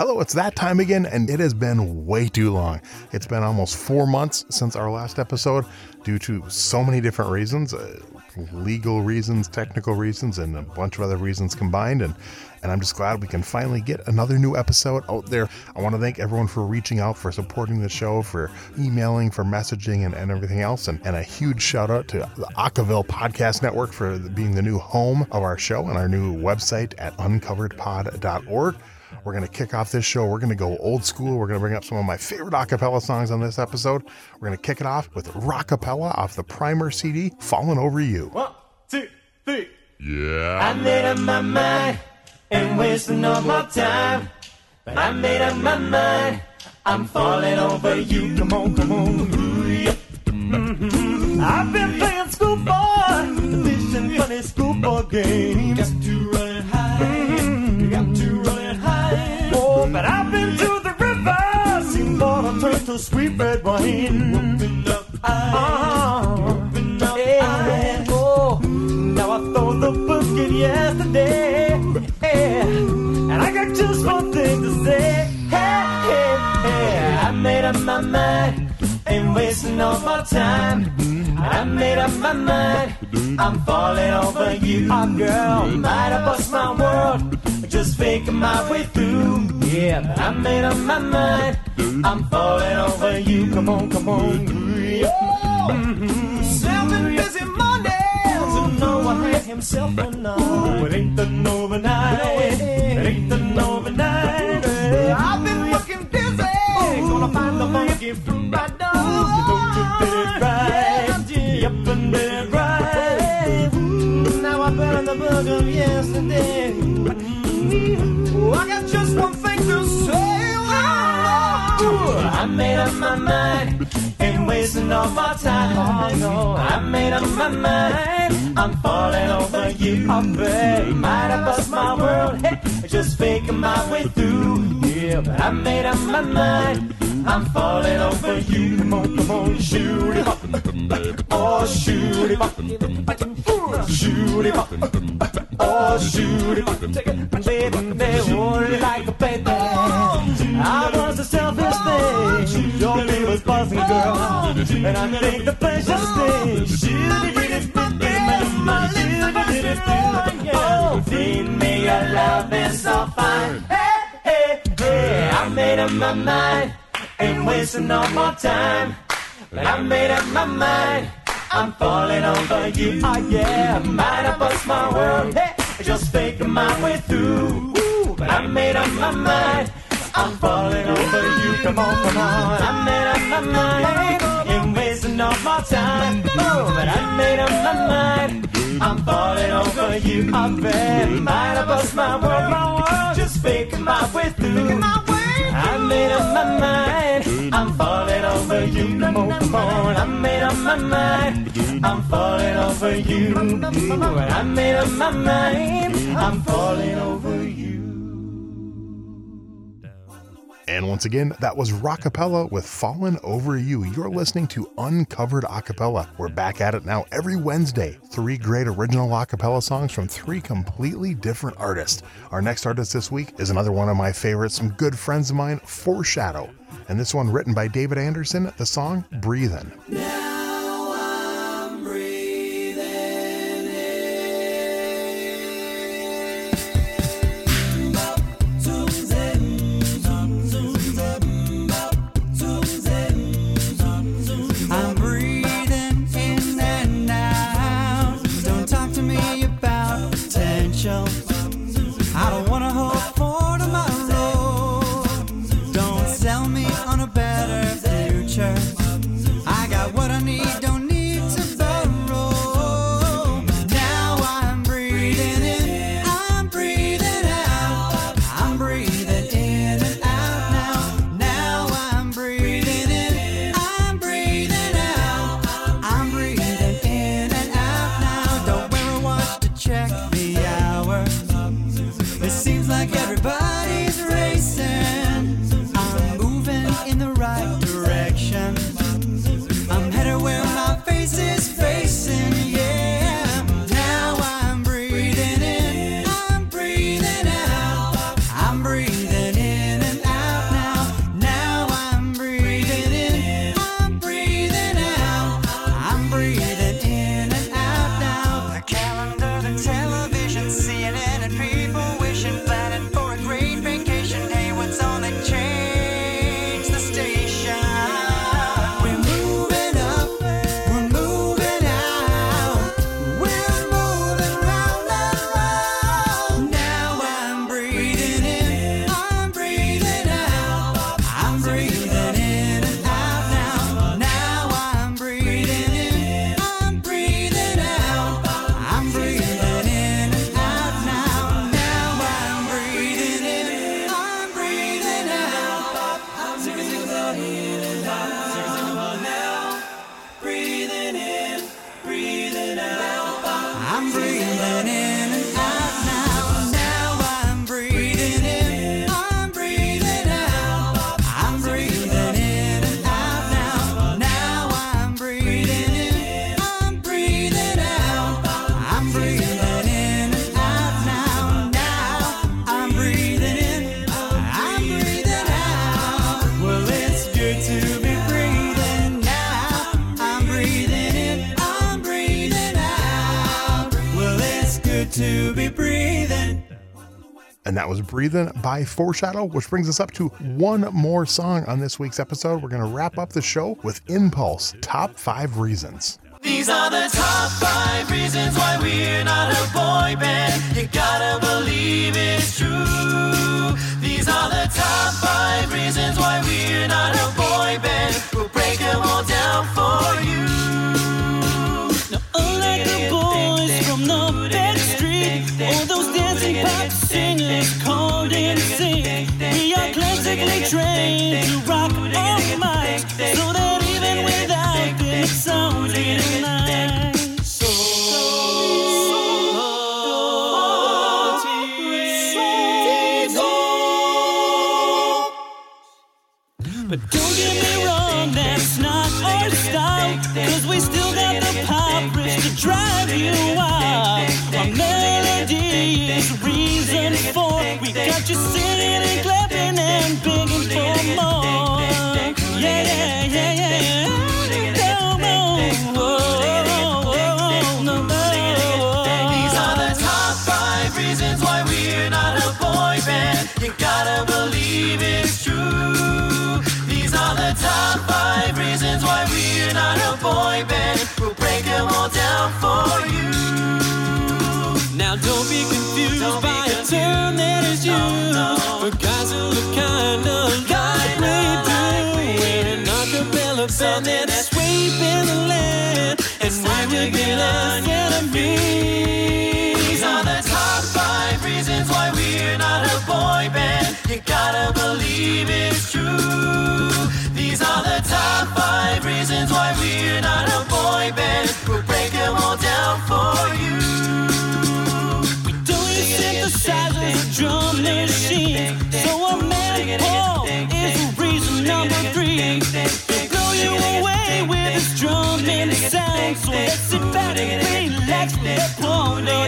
Hello, it's that time again, and it has been way too long. It's been almost four months since our last episode due to so many different reasons uh, legal reasons, technical reasons, and a bunch of other reasons combined. And, and I'm just glad we can finally get another new episode out there. I want to thank everyone for reaching out, for supporting the show, for emailing, for messaging, and, and everything else. And, and a huge shout out to the Acaville Podcast Network for being the new home of our show and our new website at uncoveredpod.org. We're going to kick off this show. We're going to go old school. We're going to bring up some of my favorite acapella songs on this episode. We're going to kick it off with Rockapella off the Primer CD, Falling Over You. One, two, three. Yeah. I made up my mind and wasting no more time. But I made up my mind. I'm falling over you. Come on, come on. Ooh, yeah. Mhm. I've been playing schoolboy, fishing funny schoolboy games. Got to run sweet red wine. Open uh-huh. up eyes. Oh, now I throw the book in yesterday. Yeah. And I got just one thing to say. Hey, hey, hey. I made up my mind. Ain't wasting no more time. I made up my mind. I'm falling over you. Oh, girl, might have bust my world. Just faking my way through. Yeah, I made up my mind. I'm falling over you. Come on, come on. Yeah. Seven busy Mondays. So no one had himself a Ooh, it ain't the Nova my mind. Ain't wasting all my time. Oh, no. I made up my mind. I'm falling over you. I'm. Might have bust my world. Hey, just faking my way through. Yeah, but I made up my mind. I'm falling over you. Come on, come on, shoot it up. Oh, shoot it up. Shoot it up. Oh, shoot it up. Baby, baby, like a baby. Selfish thing. Your baby was bossing girl. And I think the pleasure it, Oh, feed me your love is so fine. Hey, hey, hey, I made up my mind. Ain't wasting no more time. But I made up my mind. I'm falling over you. Oh yeah, might have bust my world. Hey, just faking my way through. But I made up my mind. I'm falling over you. Come on, come on. I made up my mind. Ain't wasting no more time. But I made up my mind. I'm falling over you. I bet might have bust my my world. Just faking my way through. I made up my mind. I'm falling over you. Come on, come on. I made up my mind. I'm falling over you. I made up my mind. I'm falling over you. And once again, that was Rockapella with Fallen Over You. You're listening to Uncovered Acapella. We're back at it now every Wednesday. Three great original acapella songs from three completely different artists. Our next artist this week is another one of my favorites, some good friends of mine, Foreshadow. And this one written by David Anderson, the song Breathin'. I'm breathing. And that was Breathing by Foreshadow, which brings us up to one more song on this week's episode. We're going to wrap up the show with InPulse Top 5 Reasons. These are the top five reasons why we're not a boy band. You gotta believe it's true. These are the top five reasons why we're not a boy band. But don't get me wrong, that's not our style. Cause we still got the riff to drive you wild. Our melody is reason for we got you singing and clapping and begging for more. Now don't be confused Don't be by confused. a term that is used no. for guys who look kinda like we do. like we an acapella band Something that's sweeping the land, and we will be get less enemies. These are the top five reasons why we're not a boy band. You gotta believe it's true. Relax, let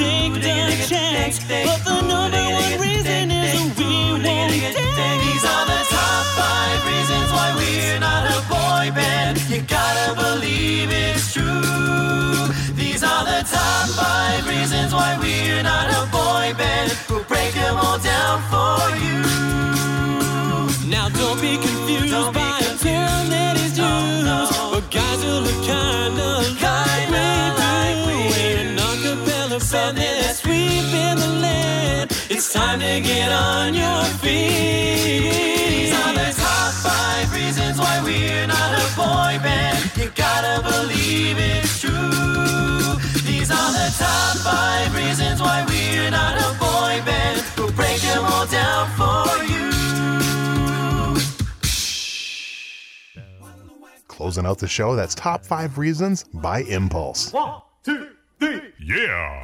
take the chance, but the number one reason is we won't dance. These are the top five reasons why we're not a boy band. You gotta believe it's true. These are the top five reasons why we're not a boy band. We'll break them all down for you. Now don't be confused Don't by on your feet. These are the top five reasons why we're not a boy band. You gotta believe it's true. These are the top five reasons why we're not a boy band. We'll break them all down for you. Closing out the show, that's Top 5 Reasons by InPulse. One, two, three. Yeah!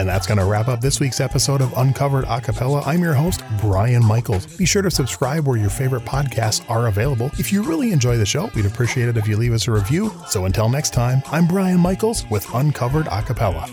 And that's going to wrap up this week's episode of Uncovered Acapella. I'm your host, Brian Michaels. Be sure to subscribe where your favorite podcasts are available. If you really enjoy the show, we'd appreciate it if you leave us a review. So until next time, I'm Brian Michaels with Uncovered Acapella.